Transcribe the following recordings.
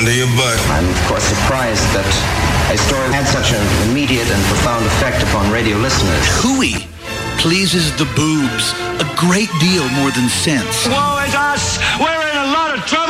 under your butt. I'm, of course, surprised that a story had such an immediate and profound effect upon radio listeners. Hooey pleases the boobs a great deal more than sense. Woe is us! We're in a lot of trouble!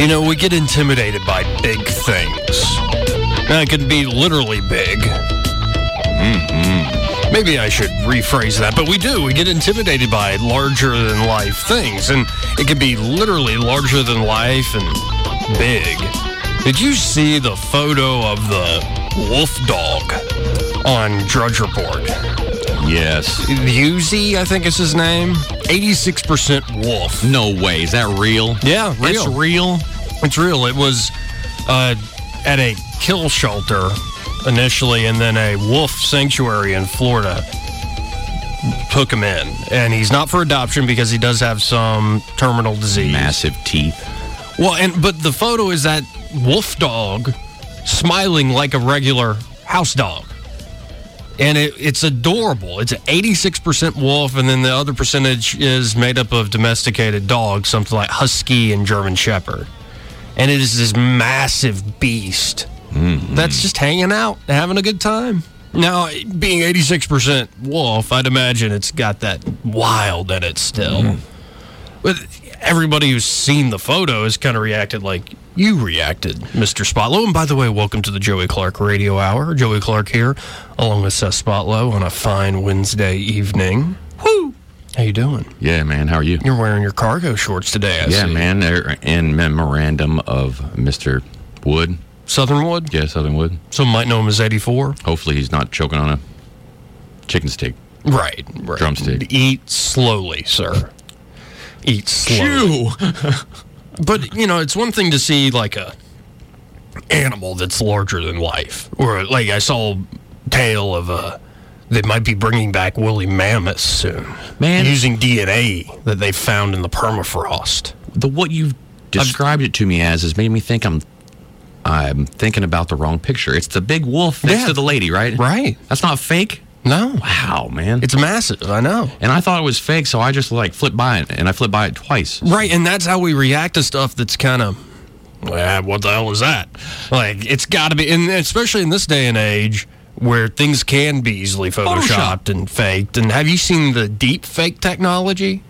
You know, we get intimidated by big things. It can be literally big. Mm-hmm. Maybe I should rephrase that, but we do. We get intimidated by larger than life things, and it can be literally larger than life and big. Did you see the photo of the wolf dog on Drudge Report? Yes. Yuzi, I think is his name. 86% wolf. No way. Is that real? Yeah, real. It's real? It's real. It was uh, at a kill shelter initially, and then a wolf sanctuary in Florida took him in. And he's not for adoption because he does have some terminal disease. Massive teeth. Well, and but the photo is that wolf dog smiling like a regular house dog. And it, it's adorable. It's 86% wolf, and then the other percentage is made up of domesticated dogs, something like Husky and German Shepherd. And it is this massive beast mm-hmm. that's just hanging out, having a good time. Now, being 86% wolf, I'd imagine it's got that wild in it still. Mm. But everybody who's seen the photo has kind of reacted like you reacted, Mr. Spotlow. And by the way, welcome to the Joey Clark Radio Hour. Joey Clark here, along with Seth Spotlow on a fine Wednesday evening. Woo! How you doing? Yeah, man. How are you? You're wearing your cargo shorts today. I yeah, see. man. They're in memorandum of Mr. Wood. Southern Wood. Yeah, Southern Wood. Some might know him as 84. Hopefully, he's not choking on a chicken stick. Right, right. Drumstick. Eat slowly, sir. Eat slowly. but you know, it's one thing to see like a animal that's larger than life, or like I saw a tale of a. They might be bringing back woolly mammoths soon, man, using DNA that they found in the permafrost. The what you've described it to me as has made me think I'm I'm thinking about the wrong picture. It's the big wolf next Yeah. to the lady, right? Right. That's not fake. No. Wow, man. It's massive. I know. And I thought it was fake, so I just like flipped by it, and I flipped by it twice. Right, and that's how we react to stuff that's kind of, well, what the hell is that? Like, it's got to be, and especially in this day and age where things can be easily photoshopped and faked. And have you seen the deep fake technology?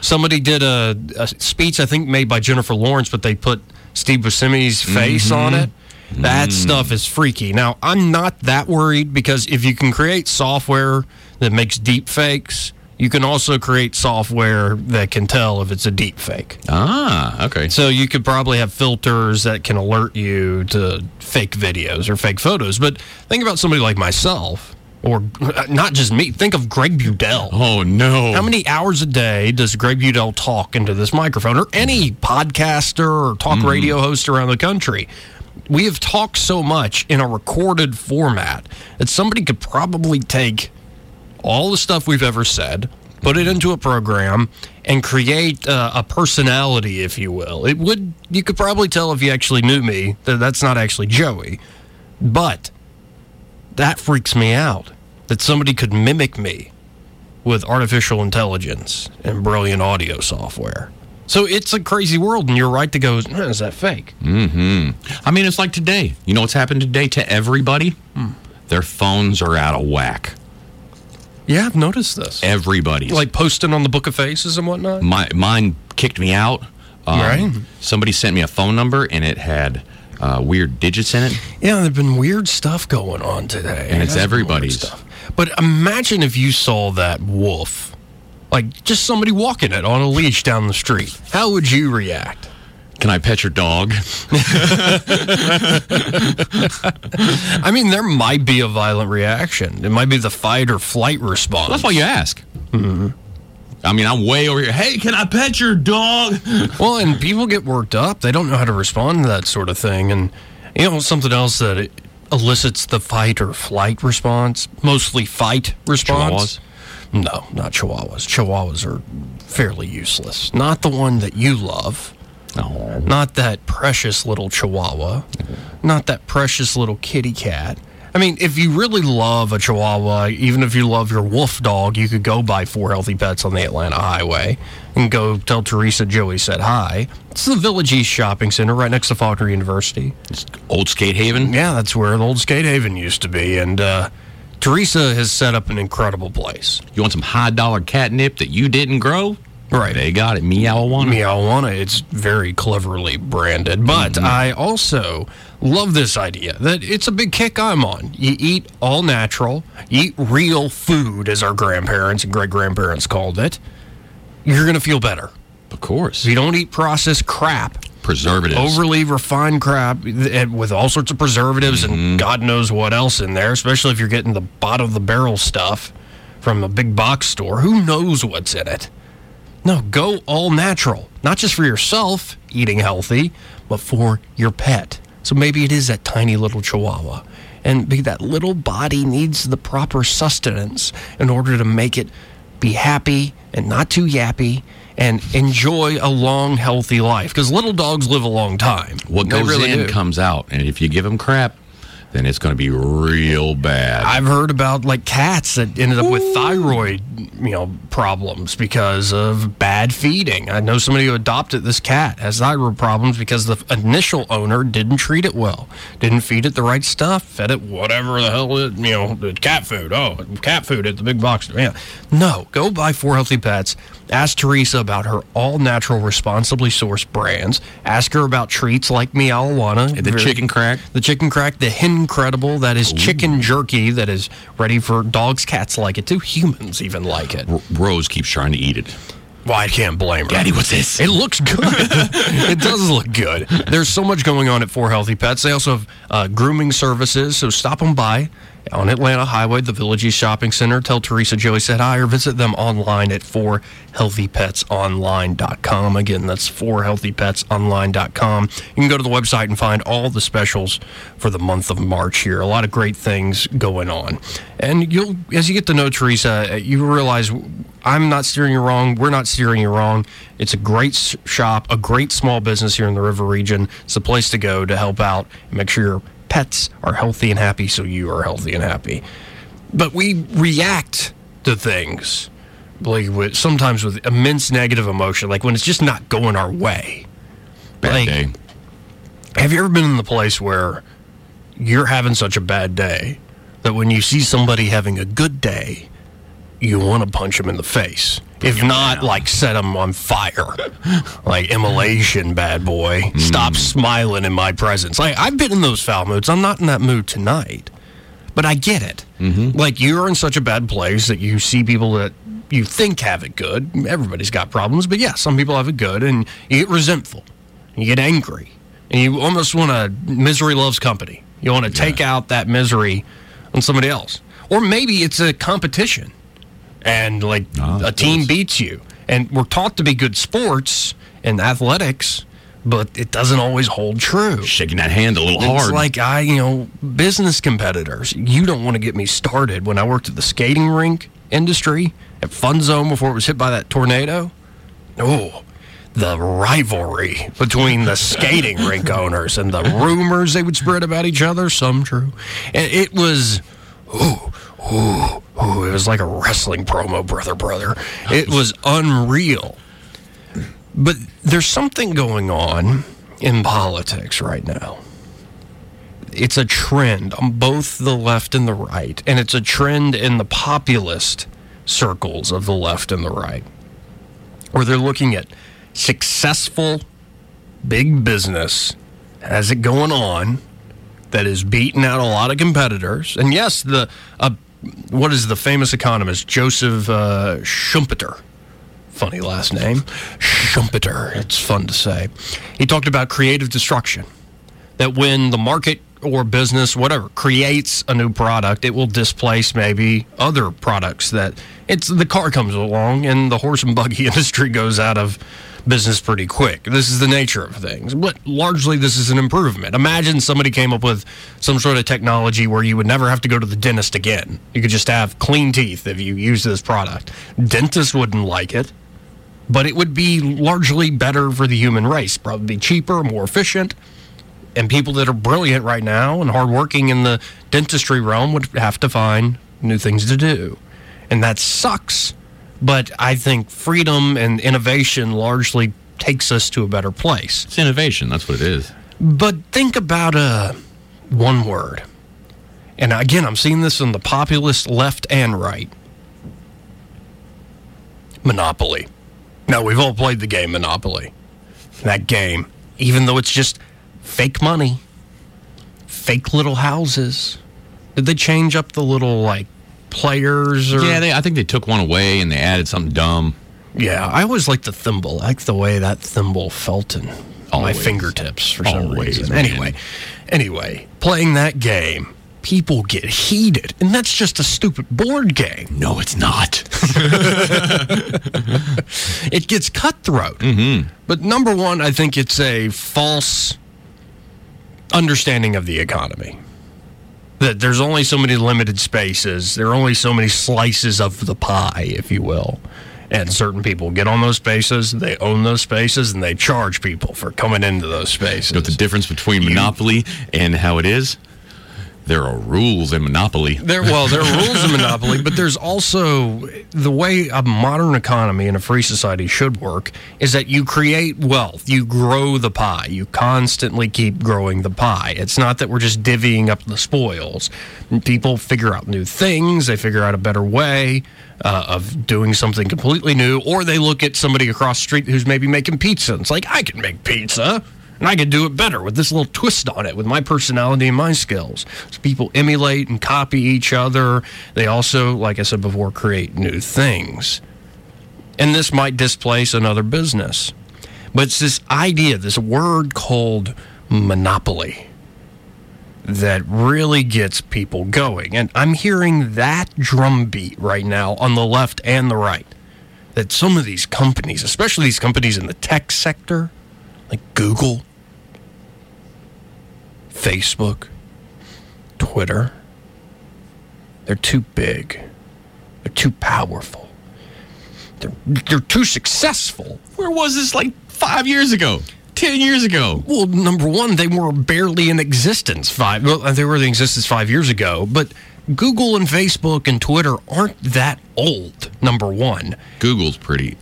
Somebody did a, a speech, I think, made by Jennifer Lawrence, but they put Steve Buscemi's face on mm-hmm. it. That stuff is freaky. Now, I'm not that worried because if you can create software that makes deep fakes, you can also create software that can tell if it's a deep fake. Ah, okay. So you could probably have filters that can alert you to fake videos or fake photos. But think about somebody like myself, or uh, not just me. Think of Greg Budell. Oh no! How many hours a day does Greg Budell talk into this microphone, or any podcaster or talk radio host around the country? We have talked so much in a recorded format that somebody could probably take all the stuff we've ever said, put it into a program, and create uh, a personality, if you will. It would you could probably tell if you actually knew me that that's not actually Joey, but that freaks me out that somebody could mimic me with artificial intelligence and brilliant audio software. So it's a crazy world, and you're right to go. "Eh, Is that fake? Mm-hmm. I mean, it's like today. You know what's happened today to everybody? Their phones are out of whack. Yeah, I've noticed this. Everybody's Like posting on the Book of Faces and whatnot. my mine kicked me out. Um, Right. Somebody sent me a phone number and it had uh, weird digits in it. Yeah, there's been weird stuff going on today. And it's been weird everybody's. stuff. But imagine if you saw that wolf, like just somebody walking it on a leash down the street. How would you react? Can I pet your dog? I mean, there might be a violent reaction. It might be the fight or flight response. That's why you ask. hmm I mean, I'm way over here. Hey, can I pet your dog? Well, and people get worked up. They don't know how to respond to that sort of thing. And, you know, something else that elicits the fight or flight response, mostly fight response. No, not chihuahuas. Chihuahuas are fairly useless. Not the one that you love. No. Not that precious little chihuahua. Not that precious little kitty cat. I mean, if you really love a chihuahua, even if you love your wolf dog, you could go buy four healthy pets on the Atlanta Highway and go tell Teresa Joey said hi. It's the Village East Shopping Center right next to Faulkner University. It's Old Skate Haven? Yeah, that's where the old skate haven used to be. And uh, Teresa has set up an incredible place. You want some high dollar catnip that you didn't grow? Right. They got it. Meow-a-wanna. Meowana. It's very cleverly branded. But mm-hmm. I also love this idea that it's a big kick I'm on. You eat all natural, eat real food, as our grandparents and great grandparents called it. You're going to feel better. Of course. If you don't eat processed crap, Preservatives. overly refined crap with all sorts of preservatives and mm-hmm. God knows what else in there, especially if you're getting the bottom of the barrel stuff from a big box store. Who knows what's in it? No, go all natural. Not just for yourself, eating healthy, but for your pet. So maybe it is that tiny little chihuahua. And maybe that little body needs the proper sustenance in order to make it be happy and not too yappy and enjoy a long, healthy life. Because little dogs live a long time. what goes really in do. comes out. And if you give them crap, then it's going to be real bad. I've heard about like cats that ended up with thyroid, you know, problems because of bad feeding. I know somebody who adopted this cat has thyroid problems because the initial owner didn't treat it well, didn't feed it the right stuff, fed it whatever the hell it, you know, the cat food. Oh, cat food at the big box. Yeah, no, go buy four healthy pets. Ask Teresa about her all natural, responsibly sourced brands. Ask her about treats like Meowana, the chicken crack. the chicken crack, the hen credible, that is chicken jerky that is ready for dogs, cats like it too. Humans even like it. R- Rose keeps trying to eat it. Well, I can't blame her. Daddy, what's this? It looks good. it does look good. There's so much going on at Four Healthy Pets. They also have uh, grooming services, so stop them by on Atlanta Highway, the Village East Shopping Center. Tell Teresa Joey said hi or visit them online at 4healthypetsonline.com. Again, that's 4healthypetsonline.com. You can go to the website and find all the specials for the month of March here. A lot of great things going on. And you'll, as you get to know Teresa, uh, you realize I'm not steering you wrong. We're not steering you wrong. It's a great shop, a great small business here in the River region. It's a place to go to help out and make sure your pets are healthy and happy so you are healthy and happy. But we react to things like with, sometimes with immense negative emotion, like when it's just not going our way. Bad Like, day. Have you ever been in the place where you're having such a bad day that when you see somebody having a good day, you want to punch him in the face? If not, like set him on fire, like immolation, bad boy. Mm. Stop smiling in my presence. Like I've been in those foul moods. I'm not in that mood tonight, but I get it. Mm-hmm. Like you're in such a bad place that you see people that you think have it good. Everybody's got problems, but yeah, some people have it good, and you get resentful, you get angry, and you almost want to. Misery loves company. You want to take out that misery on somebody else, or maybe it's a competition, and like Ah, a team beats you. And we're taught to be good sports and athletics, but it doesn't always hold true. Shaking that hand a little It's hard. like I, you know, business competitors. You don't want to get me started. When I worked at the skating rink industry at Fun Zone before it was hit by that tornado, oh, the rivalry between the skating rink owners and the rumors they would spread about each other, some true. And it was, ooh, ooh, ooh, it was like a wrestling promo, brother, brother. It was unreal. But there's something going on in politics right now. It's a trend on both the left and the right, and it's a trend in the populist circles of the left and the right, where they're looking at successful big business has it going on that is beating out a lot of competitors. And yes, the uh, what is the famous economist Joseph uh, Schumpeter? Funny last name, Schumpeter. It's fun to say. He talked about creative destruction. That when the market or business, whatever, creates a new product, it will displace maybe other products that It's the car comes along and the horse and buggy industry goes out of business pretty quick. This is the nature of things. But largely this is an improvement. Imagine somebody came up with some sort of technology where you would never have to go to the dentist again. You could just have clean teeth if you use this product. Dentists wouldn't like it, but it would be largely better for the human race. Probably cheaper, more efficient. And people that are brilliant right now and hardworking in the dentistry realm would have to find new things to do. And that sucks. But I think freedom and innovation largely takes us to a better place. It's innovation. That's what it is. But think about uh, one word. And again, I'm seeing this in the populist left and right Monopoly. Now, we've all played the game Monopoly. That game, even though it's just fake money, fake little houses. Did they change up the little, like, players? Or... Yeah, they, I think they took one away and they added something dumb. Yeah, I always liked the thimble. I like the way that thimble felt in my fingertips for some Always, reason. man. Anyway, anyway, playing that game, people get heated, and that's just a stupid board game. No, it's not. It gets cutthroat. Mm-hmm. But number one, I think it's a false understanding of the economy. That there's only so many limited spaces, there are only so many slices of the pie, if you will. And certain people get on those spaces, they own those spaces, and they charge people for coming into those spaces. But the difference between Monopoly and how it is, there are rules in Monopoly. There, well, there are rules in monopoly, but there's also the way a modern economy and a free society should work is that you create wealth, you grow the pie, you constantly keep growing the pie. It's not that we're just divvying up the spoils. People figure out new things, they figure out a better way uh, of doing something completely new, or they look at somebody across the street who's maybe making pizza. And it's like, I can make pizza. And I could do it better with this little twist on it with my personality and my skills. So people emulate and copy each other. They also, like I said before, create new things. And this might displace another business. But it's this idea, this word called monopoly that really gets people going. And I'm hearing that drumbeat right now on the left and the right. That some of these companies, especially these companies in the tech sector, like Google, Facebook, Twitter, they're too big. They're too powerful. They're, they're too successful. Where was this like five years ago? Ten years ago? Well, number one, they were barely in existence five. Well, they were in existence five years ago, but Google and Facebook and Twitter aren't that old. Number one, Google's pretty.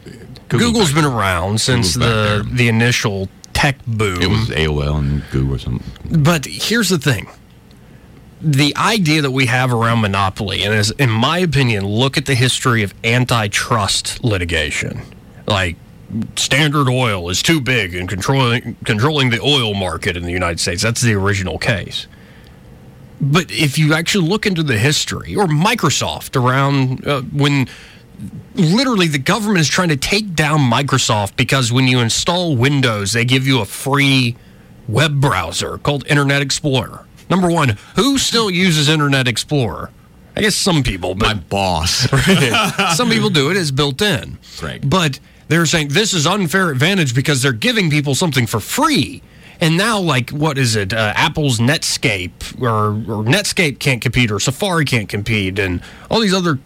Google's been around since Google's the the initial tech boom. It was AOL and Google or something. But here's the thing. The idea that we have around monopoly, and is, in my opinion, look at the history of antitrust litigation. Like Standard Oil is too big and controlling controlling the oil market in the United States. That's the original case. But if you actually look into the history, or Microsoft around uh, when literally the government is trying to take down Microsoft because when you install Windows, they give you a free web browser called Internet Explorer. Number one, who still uses Internet Explorer? I guess some people, but My boss. some people do it. It's built in. Right. But they're saying this is unfair advantage because they're giving people something for free. And now, like, what is it? Uh, Apple's Netscape or, or Netscape can't compete, or Safari can't compete, and all these other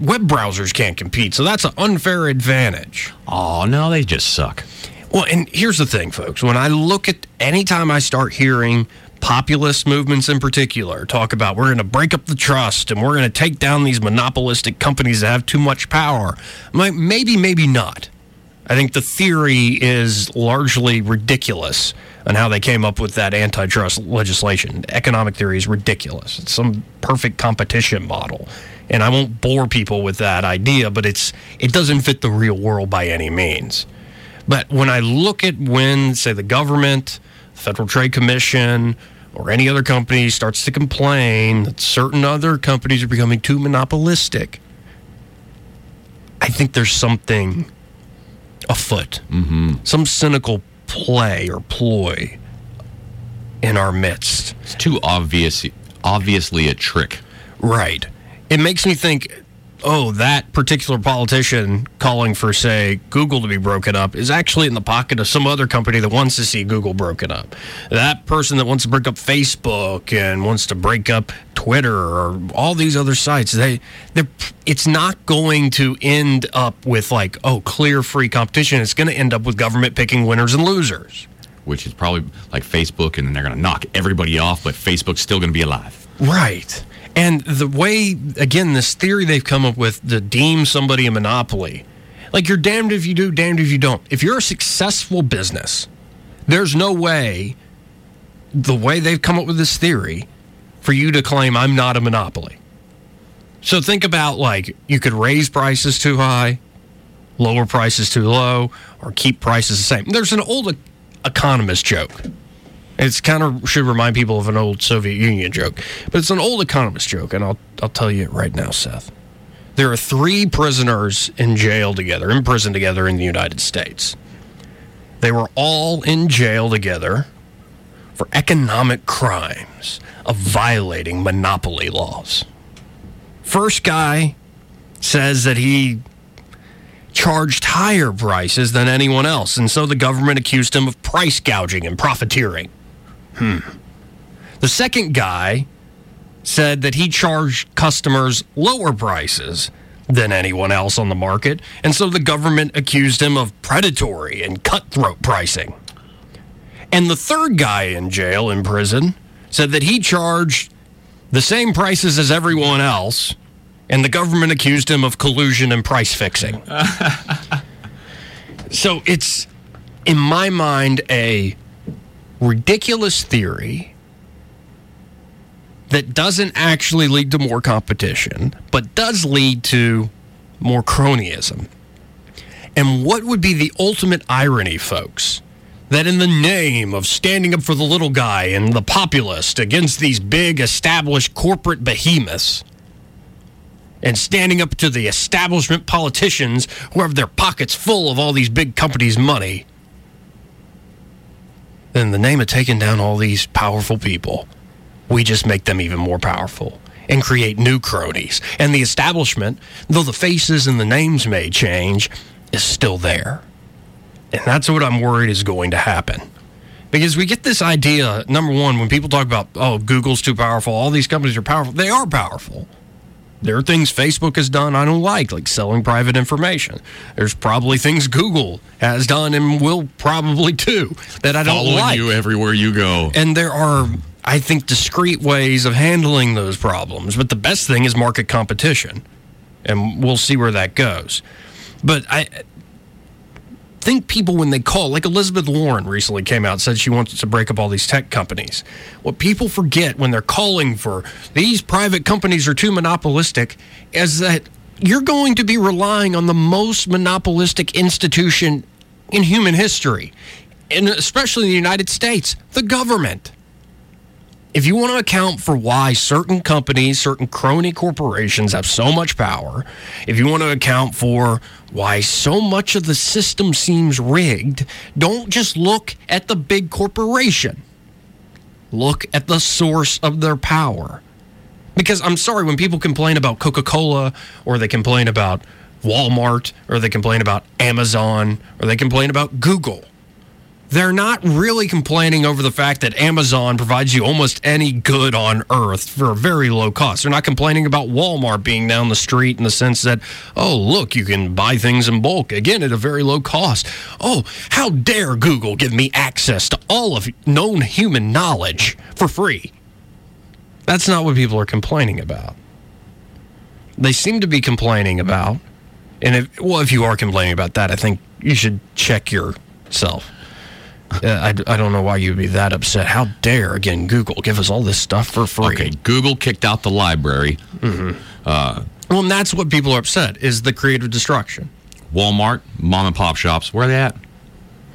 web browsers can't compete. So that's an unfair advantage. oh no, they just suck. Well, and here's the thing, folks. When I look at anytime I start hearing populist movements in particular talk about we're going to break up the trust and we're going to take down these monopolistic companies that have too much power, I'm like, maybe, maybe not. I think the theory is largely ridiculous on how they came up with that antitrust legislation. Economic theory is ridiculous. It's some perfect competition model. And I won't bore people with that idea, but it's it doesn't fit the real world by any means. But when I look at when, say, the government, the Federal Trade Commission, or any other company starts to complain that certain other companies are becoming too monopolistic, I think there's something afoot, mm-hmm. some cynical play or ploy in our midst. It's too obvious. Obviously, a trick. Right. It makes me think oh, that particular politician calling for, say, Google to be broken up is actually in the pocket of some other company that wants to see Google broken up. That person that wants to break up Facebook and wants to break up Twitter or all these other sites, they, they're, it's not going to end up with like, oh, clear free competition. It's going to end up with government picking winners and losers. which is probably like Facebook, and then they're going to knock everybody off, but Facebook's still going to be alive. Right. And the way, again, this theory they've come up with to deem somebody a monopoly, like you're damned if you do, damned if you don't. If you're a successful business, there's no way, the way they've come up with this theory, for you to claim I'm not a monopoly. So think about like you could raise prices too high, lower prices too low, or keep prices the same. There's an old economist joke. It's kind of should remind people of an old Soviet Union joke, but it's an old economist joke, and I'll I'll tell you it right now, Seth. There are three prisoners in jail together, in prison together in the United States. They were all in jail together for economic crimes of violating monopoly laws. First guy says that he charged higher prices than anyone else, and so the government accused him of price gouging and profiteering. Hmm. The second guy said that he charged customers lower prices than anyone else on the market, and so the government accused him of predatory and cutthroat pricing. And the third guy in jail, in prison, said that he charged the same prices as everyone else, and the government accused him of collusion and price fixing. so it's, in my mind, a ridiculous theory that doesn't actually lead to more competition, but does lead to more cronyism. And what would be the ultimate irony, folks? That in the name of standing up for the little guy and the populist against these big established corporate behemoths, and standing up to the establishment politicians who have their pockets full of all these big companies' money, then in the name of taking down all these powerful people, we just make them even more powerful and create new cronies. And the establishment, though the faces and the names may change, is still there. And that's what I'm worried is going to happen. Because we get this idea, number one, when people talk about, oh, Google's too powerful, all these companies are powerful, they are powerful. There are things Facebook has done I don't like, like selling private information. There's probably things Google has done and will probably do that I don't Following like. you everywhere you go. And there are, I think, discreet ways of handling those problems. But the best thing is market competition. And we'll see where that goes. But I think people, when they call, like Elizabeth Warren recently came out said she wants to break up all these tech companies. What people forget when they're calling for these private companies are too monopolistic is that you're going to be relying on the most monopolistic institution in human history, and especially in the United States, the government. If you want to account for why certain companies, certain crony corporations have so much power, if you want to account for why so much of the system seems rigged, don't just look at the big corporation. Look at the source of their power. Because I'm sorry, when people complain about Coca Cola or they complain about Walmart or they complain about Amazon or they complain about Google, they're not really complaining over the fact that Amazon provides you almost any good on earth for a very low cost. They're not complaining about Walmart being down the street in the sense that, oh, look, you can buy things in bulk, again, at a very low cost. Oh, how dare Google give me access to all of known human knowledge for free? That's not what people are complaining about. They seem to be complaining about, and if, well, if you are complaining about that, I think you should check yourself. Uh, I, I don't know why you'd be that upset. How dare, again, Google give us all this stuff for free? Okay, Google kicked out the library. Well, and that's what people are upset is the creative destruction. Walmart, mom and pop shops, where are they at?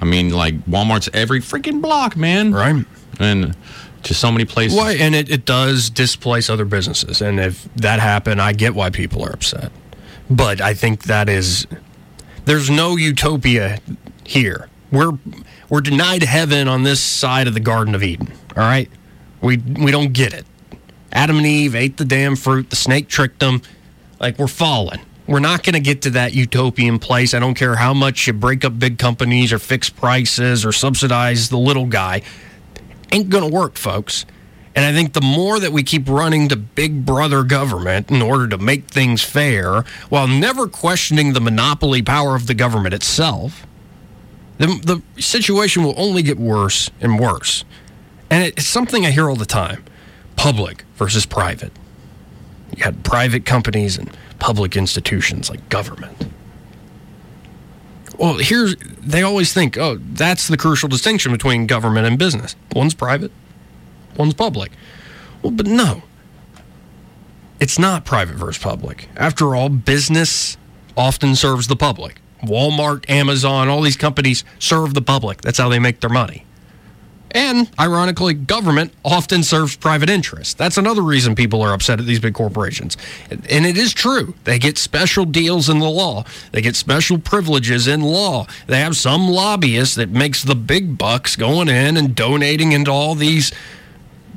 I mean, like Walmart's every freaking block, man. Right. And just so many places. Why? And it, it does displace other businesses. And if that happened, I get why people are upset. But I think that is, there's no utopia here. We're, we're denied heaven on this side of the Garden of Eden. All right? We, we don't get it. Adam and Eve ate the damn fruit. The snake tricked them. Like we're falling. We're not going to get to that utopian place. I don't care how much you break up big companies or fix prices or subsidize the little guy. Ain't going to work, folks. And I think the more that we keep running to big brother government in order to make things fair while never questioning the monopoly power of the government itself, the, the situation will only get worse and worse. And it's something I hear all the time public versus private. You got private companies and public institutions like government. Well, here's they always think, oh, that's the crucial distinction between government and business. One's private, one's public. Well, but no. It's not private versus public. After all, business often serves the public. Walmart, Amazon, all these companies serve the public. That's how they make their money. And ironically, government often serves private interests. That's another reason people are upset at these big corporations. And it is true. They get special deals in the law. They get special privileges in law. They have some lobbyist that makes the big bucks going in and donating into all these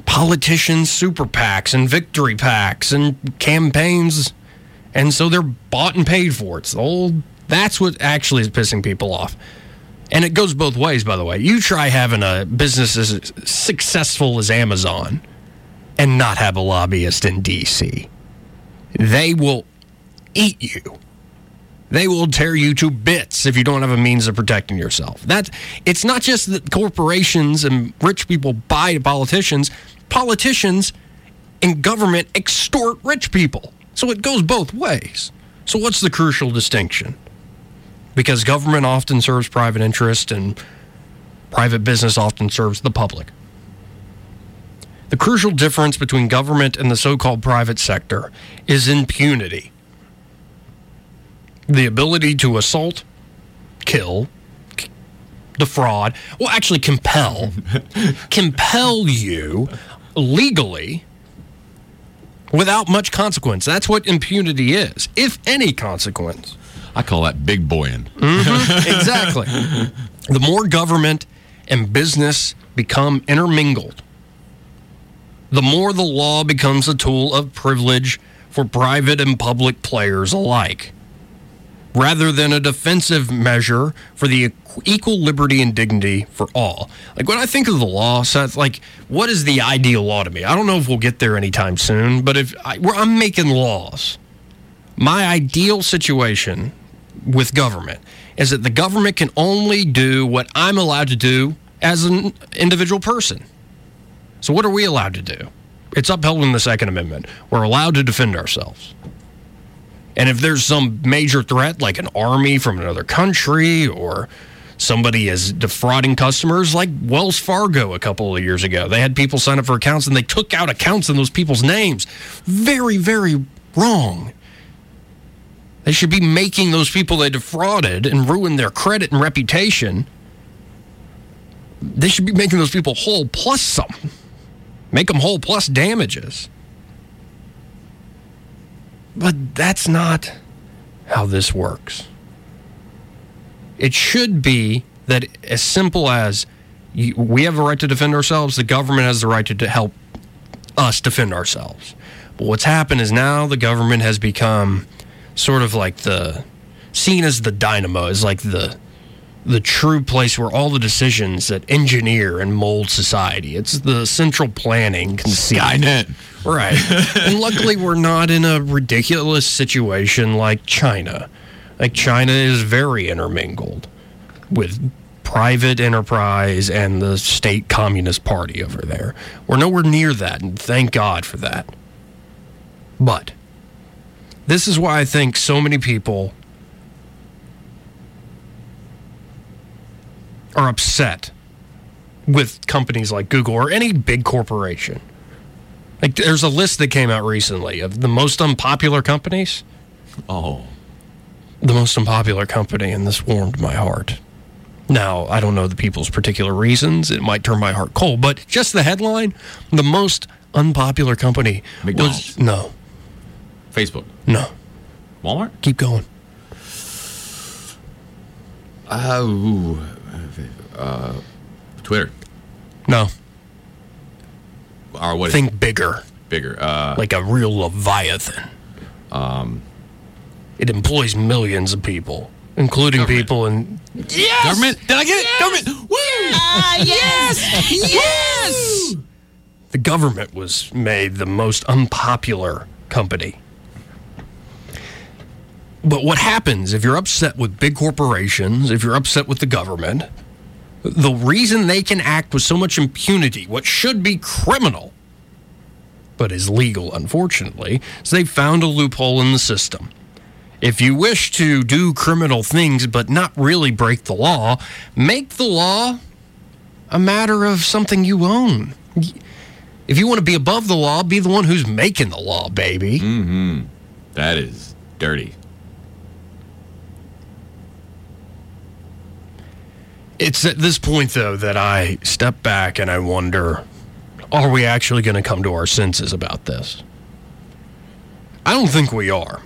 politicians super PACs and victory PACs and campaigns. And so they're bought and paid for. It's the old that's what actually is pissing people off. And it goes both ways, by the way. You try having a business as successful as Amazon and not have a lobbyist in D.C., they will eat you. They will tear you to bits if you don't have a means of protecting yourself. That it's not just that corporations and rich people buy politicians. Politicians and government extort rich people. So it goes both ways. So what's the crucial distinction? Because government often serves private interest and private business often serves the public. The crucial difference between government and the so called private sector is impunity. The ability to assault, kill, defraud, well, actually compel, compel you legally without much consequence. That's what impunity is, if any consequence. I call that big boying. Mm-hmm. exactly. the more government and business become intermingled, the more the law becomes a tool of privilege for private and public players alike, rather than a defensive measure for the equal liberty and dignity for all. Like when I think of the law, Seth, like what is the ideal law to me? I don't know if we'll get there anytime soon, but if I, I'm making laws, my ideal situation with government is that the government can only do what I'm allowed to do as an individual person. So, what are we allowed to do? It's upheld in the Second Amendment. We're allowed to defend ourselves. And if there's some major threat, like an army from another country or somebody is defrauding customers, like Wells Fargo a couple of years ago, they had people sign up for accounts and they took out accounts in those people's names. Very, very wrong. They should be making those people they defrauded and ruined their credit and reputation. They should be making those people whole plus some. Make them whole plus damages. But that's not how this works. It should be that as simple as we have a right to defend ourselves, the government has the right to, to help us defend ourselves. But what's happened is now the government has become sort of like the seen as the dynamo, is like the the true place where all the decisions that engineer and mold society. It's the central planning conceit. Skynet. Right. and luckily we're not in a ridiculous situation like China. Like China is very intermingled with private enterprise and the state communist party over there. We're nowhere near that, and thank God for that. But this is why I think so many people are upset with companies like Google or any big corporation. Like there's a list that came out recently of the most unpopular companies. Oh. The most unpopular company, and this warmed my heart. Now, I don't know the people's particular reasons. It might turn my heart cold, but just the headline the most unpopular company McDonald's. was no. Facebook. No. Walmart? Keep going. Oh. Uh, Twitter. No. Or what? Think bigger. bigger? Uh, Like a real leviathan. Um. It employs millions of people, including people in Yes! Government. Did I get it? Government. Woo! yes! yes! The government was made the most unpopular company. But what happens if you're upset with big corporations, if you're upset with the government, the reason they can act with so much impunity, what should be criminal, but is legal, unfortunately, is they found a loophole in the system. If you wish to do criminal things but not really break the law, make the law a matter of something you own. If you want to be above the law, be the one who's making the law, baby. Mm-hmm. That is dirty. It's at this point, though, that I step back and I wonder are we actually going to come to our senses about this? I don't think we are.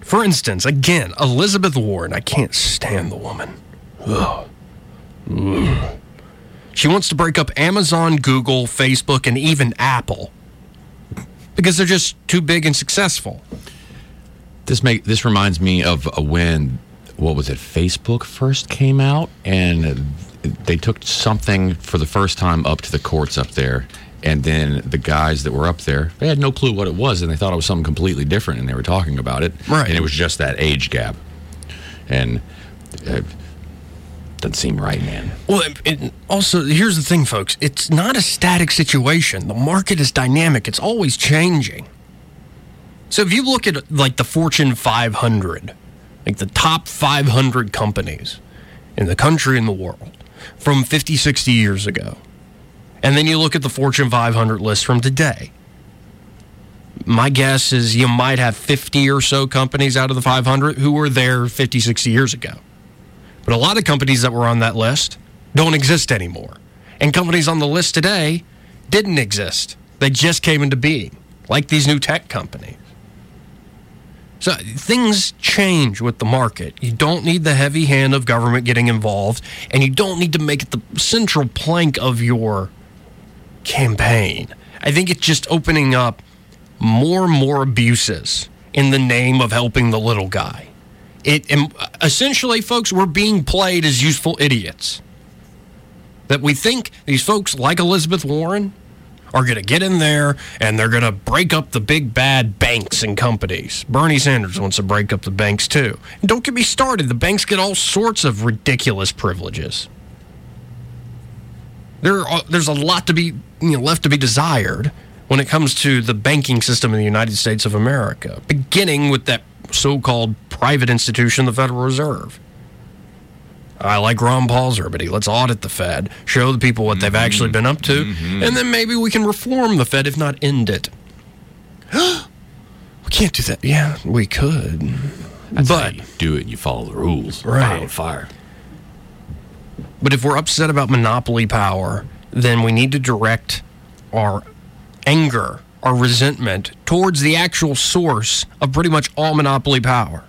For instance, again, Elizabeth Warren, I can't stand the woman. Ugh. Ugh. She wants to break up Amazon, Google, Facebook, and even Apple because they're just too big and successful. This make this reminds me of a when what was it? Facebook first came out, and they took something for the first time up to the courts up there. And then the guys that were up there, they had no clue what it was, and they thought it was something completely different, and they were talking about it. Right. And it was just that age gap. And uh, doesn't seem right, man. Well, it, also, here's the thing, folks. It's not a static situation. The market is dynamic. It's always changing. So if you look at like the Fortune 500, like the top 500 companies in the country and the world from 50, 60 years ago, and then you look at the Fortune 500 list from today, my guess is you might have 50 or so companies out of the 500 who were there 50, 60 years ago. But a lot of companies that were on that list don't exist anymore. And companies on the list today didn't exist. They just came into being, like these new tech companies. So things change with the market. You don't need the heavy hand of government getting involved, and you don't need to make it the central plank of your campaign. I think it's just opening up more and more abuses in the name of helping the little guy. It uh, essentially, folks, we're being played as useful idiots. That we think these folks like Elizabeth Warren are going to get in there and they're going to break up the big bad banks and companies. Bernie Sanders wants to break up the banks too. And don't get me started, the banks get all sorts of ridiculous privileges. There are, there's a lot to be you know, left to be desired when it comes to the banking system in the United States of America, beginning with that so called private institution, the Federal Reserve. I like Ron Paul's but let's audit the Fed, show the people what they've actually been up to, Mm-hmm. and then maybe we can reform the Fed, if not end it. we can't do that. Yeah, we could. That's how but you do it. And you follow the rules. Right. Fire. But if we're upset about monopoly power, then we need to direct our anger, our resentment towards the actual source of pretty much all monopoly power.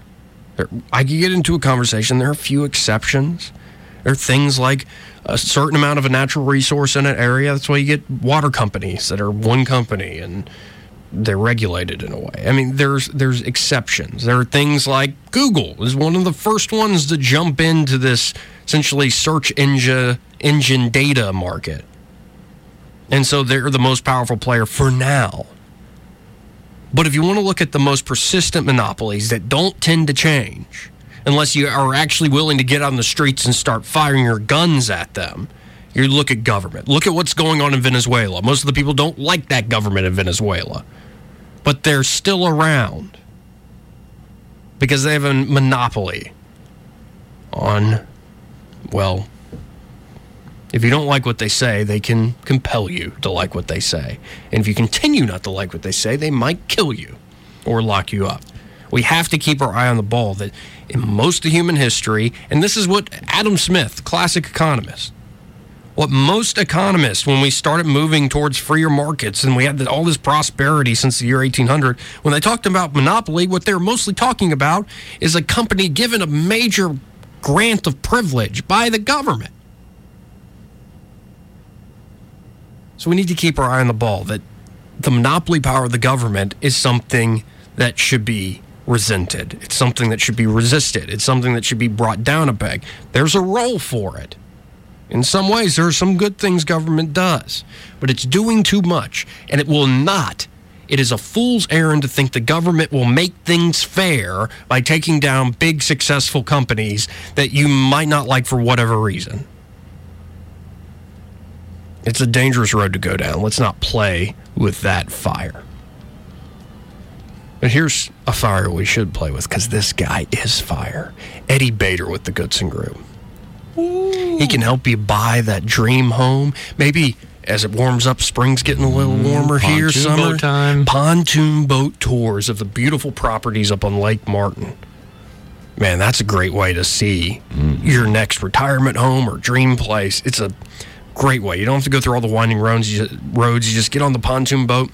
I could get into a conversation. There are a few exceptions. There are things like a certain amount of a natural resource in an area. That's why you get water companies that are one company and they're regulated in a way. I mean, there's there's exceptions. There are things like Google is one of the first ones to jump into this essentially search engine engine data market. And so they're the most powerful player for now. But if you want to look at the most persistent monopolies that don't tend to change, unless you are actually willing to get on the streets and start firing your guns at them, you look at government. Look at what's going on in Venezuela. Most of the people don't like that government in Venezuela, but they're still around because they have a monopoly on, well, if you don't like what they say, they can compel you to like what they say. And if you continue not to like what they say, they might kill you or lock you up. We have to keep our eye on the ball that in most of human history, and this is what Adam Smith, classic economist, what most economists, when we started moving towards freer markets and we had all this prosperity since the year 1800, when they talked about monopoly, what they were mostly talking about is a company given a major grant of privilege by the government. So we need to keep our eye on the ball that the monopoly power of the government is something that should be resented. It's something that should be resisted. It's something that should be brought down a peg. There's a role for it. In some ways, there are some good things government does, but it's doing too much, and it will not. It is a fool's errand to think the government will make things fair by taking down big, successful companies that you might not like for whatever reason. It's a dangerous road to go down. Let's not play with that fire. But here's a fire we should play with because this guy is fire. Eddie Bader with the Goodson Group. He can help you buy that dream home. Maybe as it warms up, spring's getting a little mm-hmm. warmer here. Summer time. Pontoon boat tours of the beautiful properties up on Lake Martin. Man, that's a great way to see mm-hmm. your next retirement home or dream place. It's a great way. You don't have to go through all the winding roads. You, roads. you just get on the pontoon boat,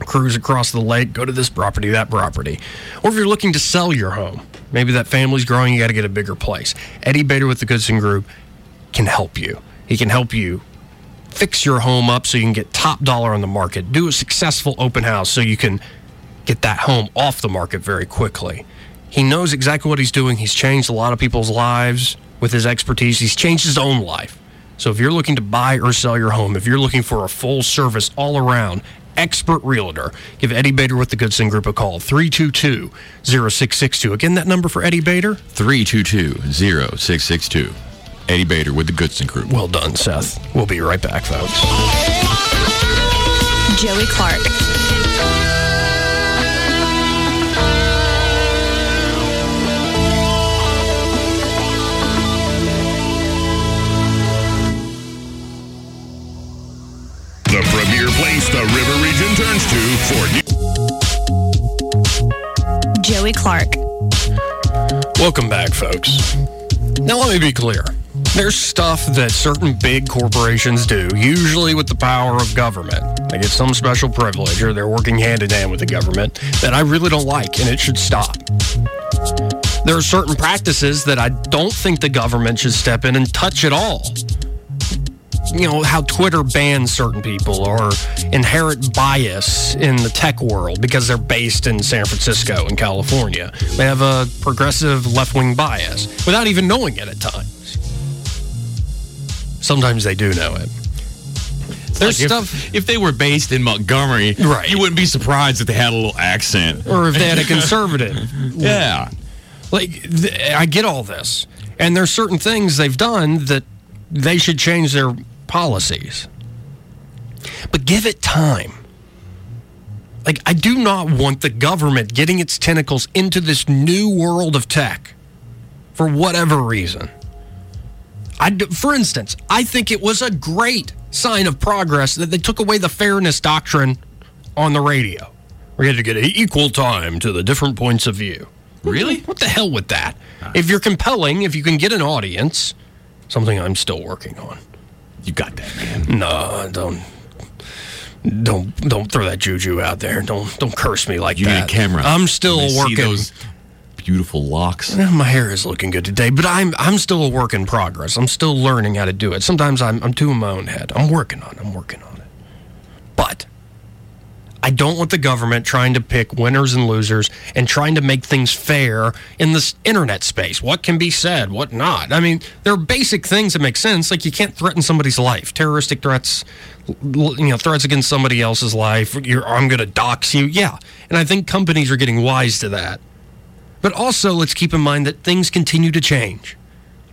cruise across the lake, go to this property, that property. Or if you're looking to sell your home, maybe that family's growing, you got to get a bigger place. Eddie Bader with the Goodson Group can help you. He can help you fix your home up so you can get top dollar on the market. Do a successful open house so you can get that home off the market very quickly. He knows exactly what he's doing. He's changed a lot of people's lives with his expertise. He's changed his own life. So if you're looking to buy or sell your home, if you're looking for a full service all around expert realtor, give Eddie Bader with the Goodson Group a call 322 0662. Again, that number for Eddie Bader? 322 0662. Eddie Bader with the Goodson Group. Well done, Seth. We'll be right back, folks. Joey Clark. Clark. Welcome back, folks. Now, let me be clear. There's stuff that certain big corporations do, usually with the power of government. They get some special privilege or they're working hand in hand with the government that I really don't like, and it should stop. There are certain practices that I don't think the government should step in and touch at all. You know, how Twitter bans certain people or inherit bias in the tech world because they're based in San Francisco and California. They have a progressive left wing bias without even knowing it at times. Sometimes they do know it. There's Like stuff. if, if they were based in Montgomery, Right. you wouldn't be surprised if they had a little accent. or if they had a conservative. Yeah. like, th- I get all this. And there's certain things they've done that they should change their policies. But give it time. Like, I do not want the government getting its tentacles into this new world of tech for whatever reason. I for instance, I think it was a great sign of progress that they took away the fairness doctrine on the radio. We had to get equal time to the different points of view. Really? What the hell with that? If you're compelling, if you can get an audience, something I'm still working on. You got that, man. No, don't, don't, don't throw that juju out there. Don't, don't curse me like You that. need a camera. I'm still When they see working. those beautiful locks. My hair is looking good today, but I'm I'm still a work in progress. I'm still learning how to do it. Sometimes I'm I'm too in my own head. I'm working on it. I'm working on it. I don't want the government trying to pick winners and losers and trying to make things fair in this internet space. What can be said, what not? I mean, there are basic things that make sense. Like you can't threaten somebody's life. Terroristic threats, you know, threats against somebody else's life. You're, I'm going to dox you. Yeah, and I think companies are getting wise to that. But also, let's keep in mind that things continue to change.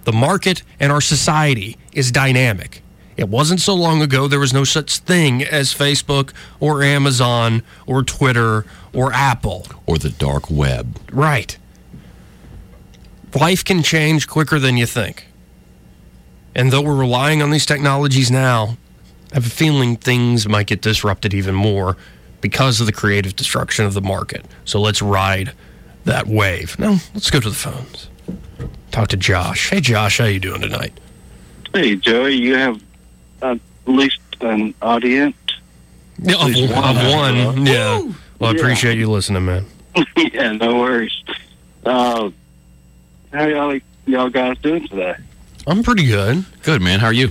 The market and our society is dynamic. It wasn't so long ago there was no such thing as Facebook or Amazon or Twitter or Apple. Or the dark web. Right. Life can change quicker than you think. And though we're relying on these technologies now, I have a feeling things might get disrupted even more because of the creative destruction of the market. So let's ride that wave. Now, let's go to the phones. Talk to Josh. Hey, Josh, how you doing tonight? Hey, Joey, you have at least an audience. Yeah, of, Please, of one. one. Yeah. Well, I Yeah. appreciate you listening, man. yeah, no worries. Uh, how y'all y'all guys doing today? I'm pretty good. Good, man. How are you?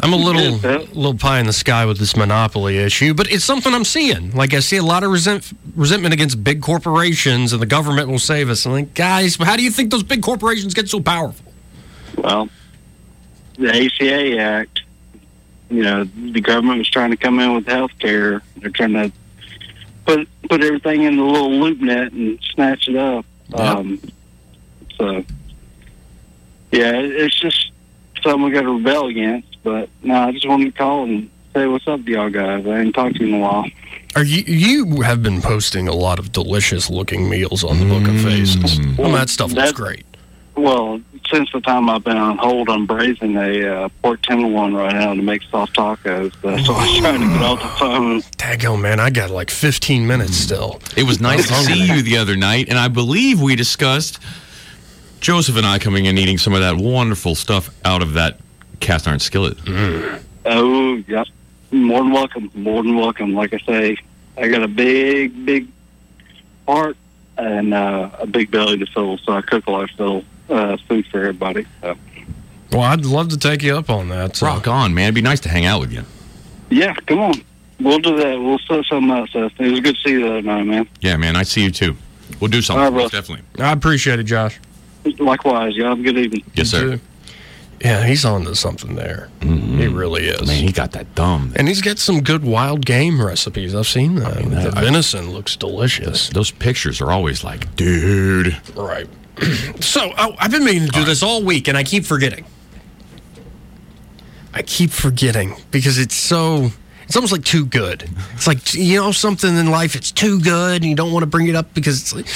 I'm a little little pie in the sky with this monopoly issue, but it's something I'm seeing. Like I see a lot of resent, resentment against big corporations, and the government will save us. I'm like, guys, how do you think those big corporations get so powerful? Well, the ACA Act, you know, the government was trying to come in with health care. They're trying to put put everything in the little loop net and snatch it up. Um, so, yeah, it's just something we got to rebel against. But no, I just wanted to call and say what's up to y'all guys. I ain't talked to you in a while. Are you you have been posting a lot of delicious looking meals on the Book of Faces. Well, that stuff looks great. Well, since the time I've been on hold, I'm braising a uh, pork tenderloin right now to make soft tacos. That's why I'm trying to get off the phone. Daggone, man, I got like 15 minutes still. It was nice to see you the other night, and I believe we discussed Joseph and I coming and eating some of that wonderful stuff out of that cast iron skillet. Oh, yeah. More than welcome. More than welcome. Like I say, I got a big, big heart and uh, a big belly to fill, so I cook a lot of fill, uh, food for everybody. So. Well, I'd love to take you up on that. so- Rock on, man. It'd be nice to hang out with you. Yeah, come on. We'll do that. We'll set something up, Seth. It was good to see you the other night, man. Yeah, man. I see you too. We'll do something. All right, definitely. I appreciate it, Josh. Likewise. Y'all have a good evening. Yes, sir. too. Yeah, he's on to something there. He really is. Man, he got that thumb. and he's got some good wild game recipes. I've seen that. mean, the I- venison looks delicious. Those pictures are always like, dude. Right. so oh, I've been meaning to do this all week, and I keep forgetting. I keep forgetting because it's so. It's almost like too good. It's like you know something in life. It's too good, and you don't want to bring it up because it's like.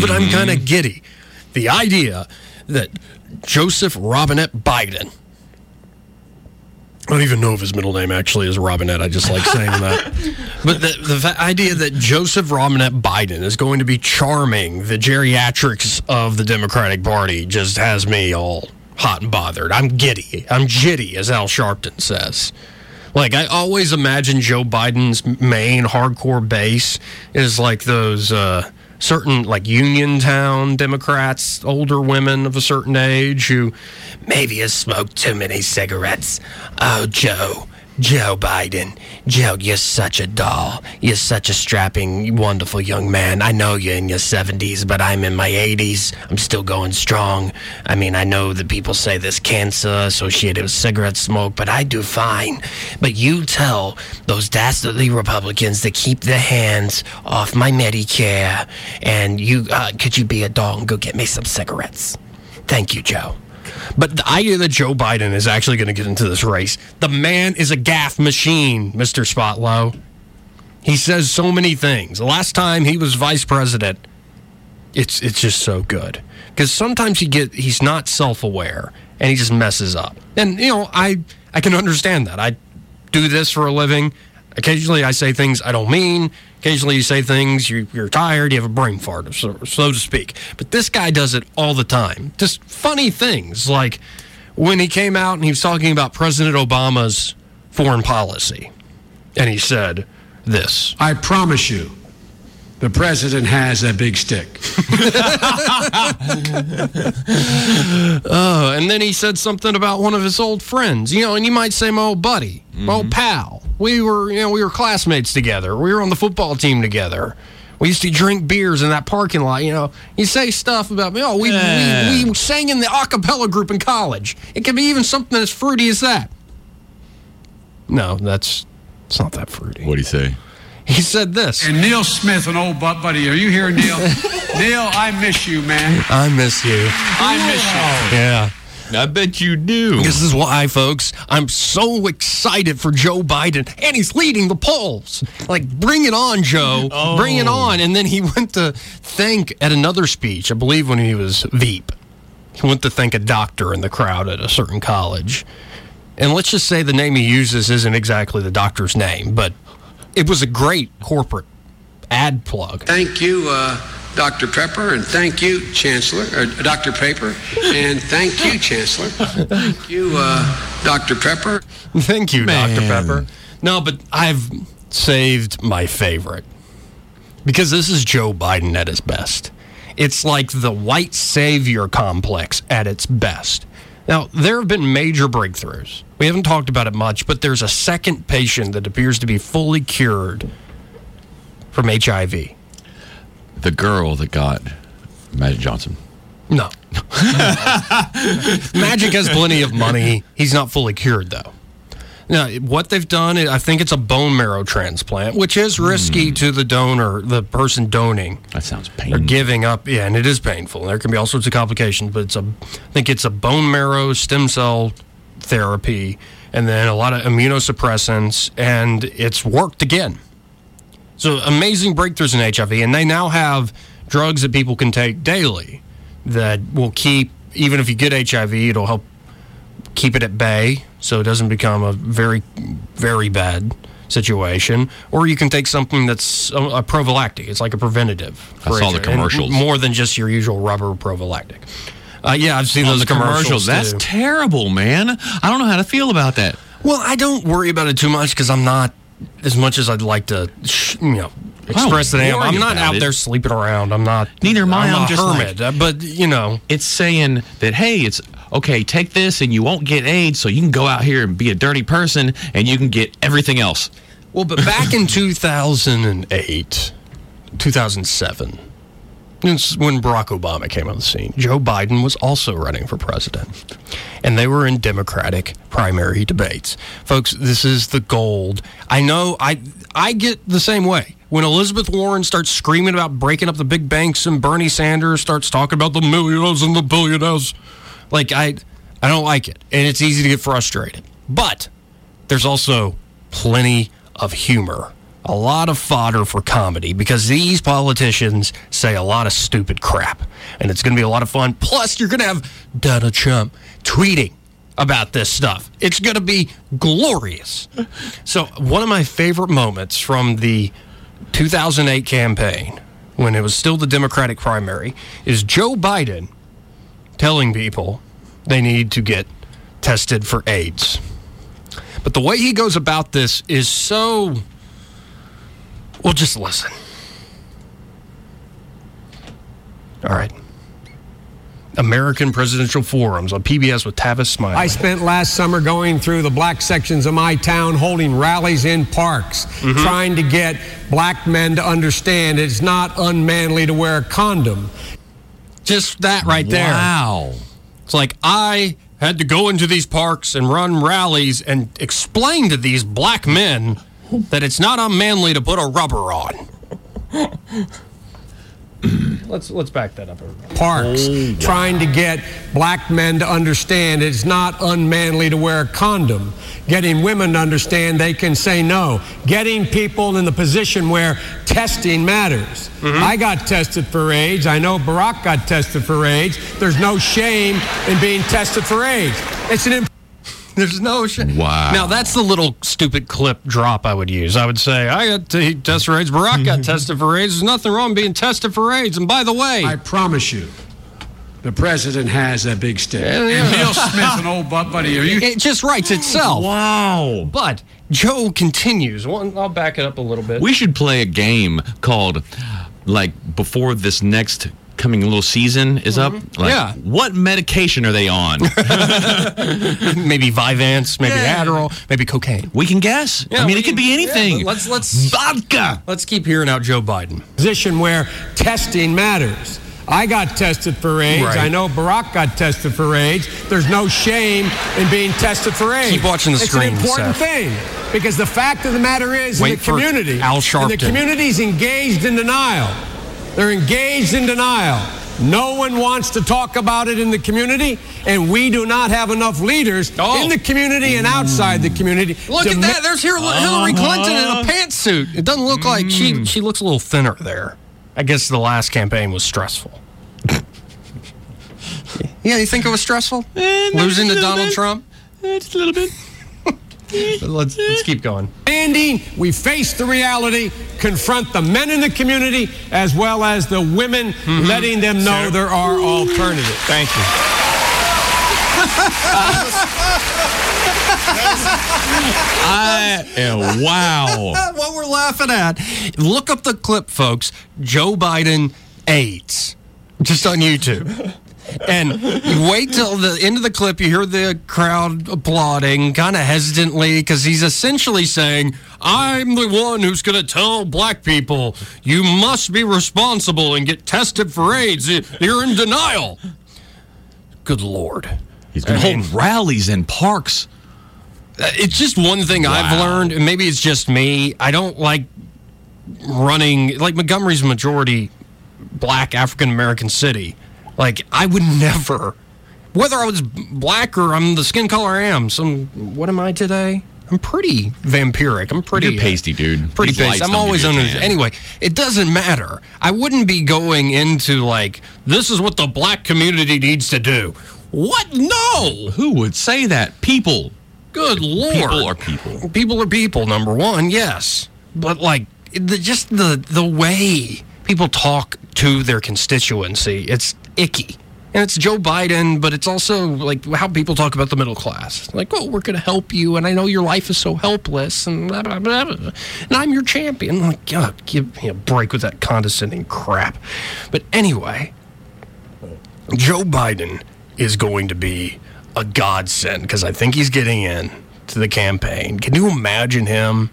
But I'm mm-hmm. kind of giddy. The idea that Joseph Robinette Biden. I don't even know if his middle name actually is Robinette. I just like saying that. But the, the idea that Joseph Robinette Biden is going to be charming the geriatrics of the Democratic Party just has me all hot and bothered. I'm giddy. I'm jitty, as Al Sharpton says. Like, I always imagine Joe Biden's main hardcore base is like those uh, certain, like, Uniontown Democrats, older women of a certain age who maybe has smoked too many cigarettes. Oh, Joe. Joe Biden. Joe, you're such a doll. You're such a strapping, wonderful young man. I know you're in your 70s, but I'm in my 80s. I'm still going strong. I mean, I know that people say there's cancer associated with cigarette smoke, but I do fine. But you tell those dastardly Republicans to keep their hands off my Medicare, and you, uh, could you be a doll and go get me some cigarettes? Thank you, Joe. But the idea that Joe Biden is actually going to get into this race, the man is a gaff machine, Mr. Spotlow. He says so many things. The last time he was vice president, it's it's just so good because sometimes he get he's not self aware and he just messes up. And you know, I I can understand that. I do this for a living. Occasionally, I say things I don't mean. Occasionally, you say things you, you're tired, you have a brain fart, so, so to speak. But this guy does it all the time. Just funny things like when he came out and he was talking about President Obama's foreign policy, and he said this. I promise you, the president has a big stick. Uh, and then he said something about one of his old friends, you know, and you might say my old buddy, my old pal. We were, you know, we were classmates together. We were on the football team together. We used to drink beers in that parking lot. You know, you say stuff about me. Oh, we, we, we sang in the a cappella group in college. It can be even something as fruity as that. No, that's it's not that fruity. What'd he say? He said this. And Neil Smith, an old butt buddy, are you here, Neil? Neil, I miss you, man. I miss you. I miss you. Yeah. I bet you do. This is why, folks, I'm so excited for Joe Biden, and he's leading the polls. Like, bring it on, Joe. Bring it on. And then he went to thank at another speech, I believe when he was Veep, he went to thank a doctor in the crowd at a certain college. And let's just say the name he uses isn't exactly the doctor's name, but it was a great corporate ad plug. Thank you, uh, Dr. Pepper, and thank you, Chancellor, or Dr. Paper, and thank you, Chancellor. Thank you, uh, Dr. Pepper. Thank you, Dr. Pepper. No, but I've saved my favorite because this is Joe Biden at his best. It's like the white savior complex at its best. Now, there have been major breakthroughs. We haven't talked about it much, but there's a second patient that appears to be fully cured from HIV. The girl that got Magic Johnson. No. Magic has plenty of money. He's not fully cured, though. Now, what they've done, I think it's a bone marrow transplant, which is risky hmm. to the donor, the person donating. That sounds painful. Or painful. giving up, yeah, and it is painful. There can be all sorts of complications, but it's a, I think it's a bone marrow stem cell therapy, and then a lot of immunosuppressants, and it's worked again. So amazing breakthroughs in HIV, and they now have drugs that people can take daily that will keep, even if you get HIV, it'll help keep it at bay so it doesn't become a very, very bad situation. Or you can take something that's a, a prophylactic. It's like a preventative. I saw the HIV, and commercials. More than just your usual rubber prophylactic. Uh, yeah, I've seen Oh, those the commercials. That's terrible, man. I don't know how to feel about that. Well, I don't worry about it too much because I'm not as much as I'd like to, sh- you know, express that I am. I'm not out it. there sleeping around. I'm not. Neither am I. I'm, I'm just hermit. like- uh, but you know, It's saying that hey, it's okay. Take this, and you won't get AIDS, so you can go out here and be a dirty person, and you can get everything else. well, but back in 2008, 2007. It's when Barack Obama came on the scene. Joe Biden was also running for president. And they were in Democratic primary debates. Folks, this is the gold. I know I I get the same way. When Elizabeth Warren starts screaming about breaking up the big banks and Bernie Sanders starts talking about the millionaires and the billionaires, like I I don't like it. And it's easy to get frustrated. But there's also plenty of humor, a lot of fodder for comedy because these politicians say a lot of stupid crap. And it's going to be a lot of fun. Plus, you're going to have Donald Trump tweeting about this stuff. It's going to be glorious. So, one of my favorite moments from the 2008 campaign, when it was still the Democratic primary, is Joe Biden telling people they need to get tested for AIDS. But the way he goes about this is so. Well, just listen. All right. American Presidential Forums on PBS with Tavis Smiley. I spent last summer going through the black sections of my town, holding rallies in parks, mm-hmm. trying to get black men to understand it's not unmanly to wear a condom. just that right there. Wow. It's like I had to go into these parks and run rallies and explain to these black men that it's not unmanly to put a rubber on. let's let's back that up. Everybody. Parks, oh, trying to get black men to understand it's not unmanly to wear a condom. Getting women to understand they can say no. Getting people in the position where testing matters. Mm-hmm. I got tested for AIDS. I know Barack got tested for AIDS. There's no shame in being tested for AIDS. It's an imp- There's no shit. Wow. Now that's the little stupid clip drop I would use. I would say I got t- tested for AIDS. Barack got tested for AIDS. There's nothing wrong being tested for AIDS. And by the way, I promise you, the president has a big stick. Neil Smith, an old butt buddy. Are you? it just writes itself. Wow. But Joe continues. Well, I'll back it up a little bit. We should play a game called, like, before this next coming little season is up. Like, Mm-hmm. Yeah. What medication are they on? maybe Vyvanse, maybe Yeah. Adderall, maybe cocaine. we can guess. Yeah, I mean, it could be anything. yeah, let's let's Vodka. let's keep hearing out Joe Biden. position where testing matters. I got tested for AIDS. Right. I know Barack got tested for AIDS. There's no shame in being tested for AIDS. Keep watching the it's screen, an important Seth. thing because the fact of the matter is, Wait in the community, Al and Sharpton. the community's engaged in denial. They're engaged in denial. No one wants to talk about it in the community, and we do not have enough leaders Oh. in the community and outside the community. Look at that. There's Hillary uh-huh. Hillary Clinton in a pantsuit. It doesn't look like she mm. she looks a little thinner there. I guess the last campaign was stressful. yeah, you think it was stressful? Losing to Donald Trump? Just a little bit. Let's let's keep going. Standing, we face the reality, confront the men in the community as well as the women, mm-hmm. letting them know there are alternatives. Thank you. I am wow. what we're laughing at. Look up the clip, folks. Joe Biden AIDS. Just on YouTube. And you wait till the end of the clip, you hear the crowd applauding, kind of hesitantly, because he's essentially saying, I'm the one who's going to tell black people you must be responsible and get tested for AIDS. You're in denial. Good Lord. He's going to hold rallies in parks. Uh, It's just one thing I've learned, and maybe it's just me. I don't like running, like Montgomery's majority black African American city. Like, I would never, whether I was black or I'm the skin color I am, some, what am I today? I'm pretty vampiric. I'm pretty You're pasty, dude. Pretty These pasty. I'm always under. Anyway, it doesn't matter. I wouldn't be going into like this is what the black community needs to do. What? No. Who would say that? People. Good lord. People are people. People are people. Number one, yes, but like the, just the the way people talk to their constituency, it's icky. And it's Joe Biden, but it's also like how people talk about the middle class. Like, oh, we're going to help you, and I know your life is so helpless, and blah, blah, blah, and I'm your champion. Like, God, give me a break with that condescending crap. But anyway, Joe Biden is going to be a godsend because I think he's getting in to the campaign. Can you imagine him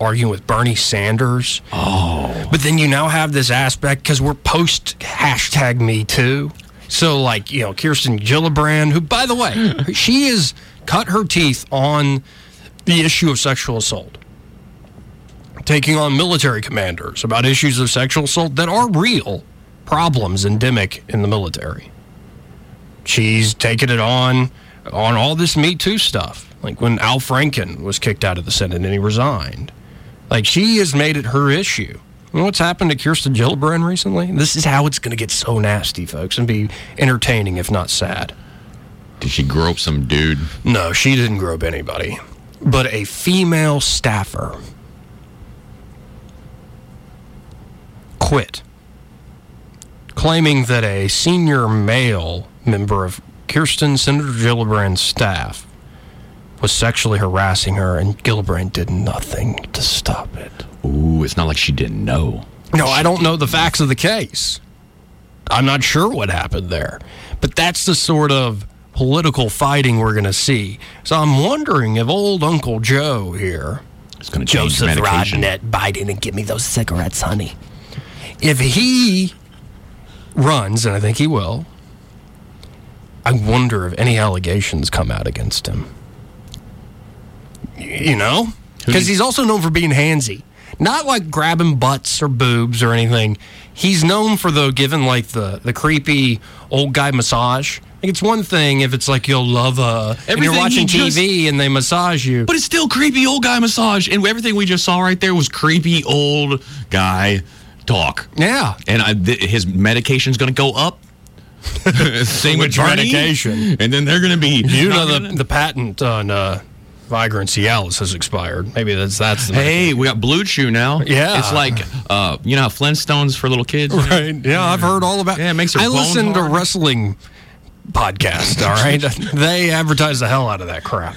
arguing with Bernie Sanders? Oh. But then you now have this aspect because we're post hashtag me too. So, like, you know, Kirsten Gillibrand, who, by the way, she has cut her teeth on the issue of sexual assault taking on military commanders about issues of sexual assault that are real problems endemic in the military. She's taken it on on all this Me Too stuff, like when Al Franken was kicked out of the Senate and he resigned. Like she has made it her issue. You know what's happened to Kirsten Gillibrand recently? This is how it's going to get so nasty, folks, and be entertaining if not sad. Did she grope some dude? No, she didn't grope anybody, but a female staffer quit, claiming that a senior male member of Kirsten Senator Gillibrand's staff was sexually harassing her, and Gillibrand did nothing to stop it. Ooh, it's not like she didn't know. No, I don't know the facts of the case. I'm not sure what happened there. But that's the sort of political fighting we're going to see. So I'm wondering if old Uncle Joe here, going to Joseph. Robinette Biden, and give me those cigarettes, honey. If he runs, and I think he will, I wonder if any allegations come out against him. You know? Because he's also known for being handsy. Not like grabbing butts or boobs or anything. He's known for though giving like the, the creepy old guy massage. Like it's one thing if it's like you'll love uh and you're watching just- TV and they massage you. But it's still creepy old guy massage, and everything we just saw right there was creepy old guy talk. Yeah. And I, th- his medication's going to go up. Same with medication? And then they're going to be. You know the the patent on uh, Viagra and Cialis has expired. Maybe that's that's the Hey, we got Blue Chew now. Yeah. It's like, uh, you know, how Flintstones for little kids. right. Yeah, I've heard all about. Yeah, it makes their I listen to wrestling podcast. All right, they advertise the hell out of that crap.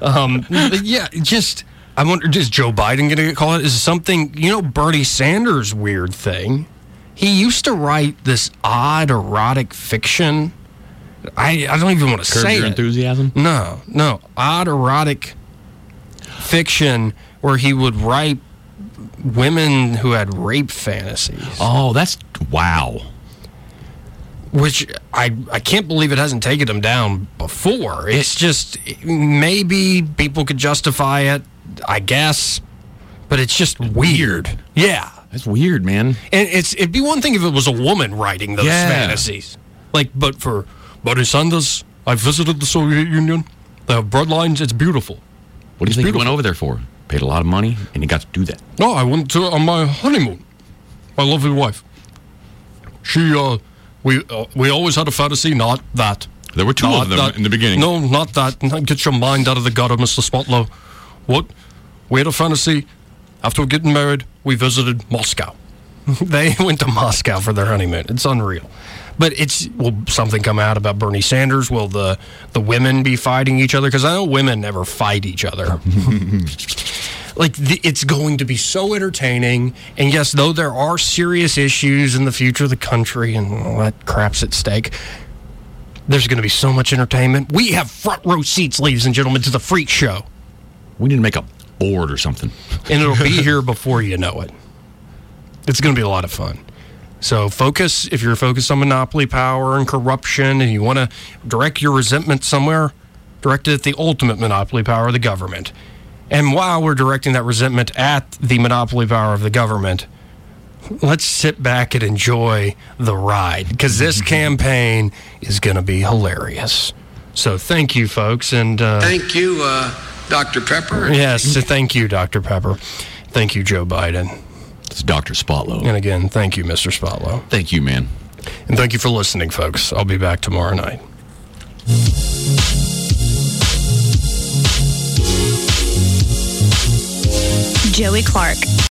Um, yeah, just I wonder, is Joe Biden going to get called? Is something you know Bernie Sanders' weird thing? He used to write this odd erotic fiction. I I don't even want to Curb say your it. enthusiasm. No, no. Odd erotic fiction where he would write women who had rape fantasies. Oh, that's wow. Which I, I can't believe it hasn't taken him down before. It's just maybe people could justify it, I guess, but it's just weird. Yeah. That's weird, man. And it's it'd be one thing if it was a woman writing those Yeah. fantasies. Like, but for Bernie Sanders, I visited the Soviet Union. They have bloodlines. It's beautiful. What do you It's think beautiful. went over there for? Paid a lot of money, and you got to do that. No, I went to on my honeymoon. My lovely wife. She, uh, we uh, we always had a fantasy. Not that. There were two Not of them that. in the beginning. No, not that. Get your mind out of the gutter, Mr. Spotlow. What? We had a fantasy. After getting married, we visited Moscow. they went to Moscow for their honeymoon. It's unreal. But it's will something come out about Bernie Sanders? Will the the women be fighting each other? Because I know women never fight each other. like the, it's going to be so entertaining. And yes, though there are serious issues in the future of the country and all that crap's at stake, There's going to be so much entertainment. We have front row seats, ladies and gentlemen, to the freak show. We need to make a board or something. And it'll be here before you know it. It's going to be a lot of fun. So focus, if you're focused on monopoly power and corruption and you want to direct your resentment somewhere, direct it at the ultimate monopoly power of the government. And while we're directing that resentment at the monopoly power of the government, let's sit back and enjoy the ride because this campaign is going to be hilarious. So thank you, folks, and uh, Thank you, uh, Dr. Pepper. yes, thank you, Dr. Pepper. Thank you, Joe Biden. It's Dr. Spotlow. And again, thank you, Mr. Spotlow. Thank you, man. And thank you for listening, folks. I'll be back tomorrow night. Joey Clark.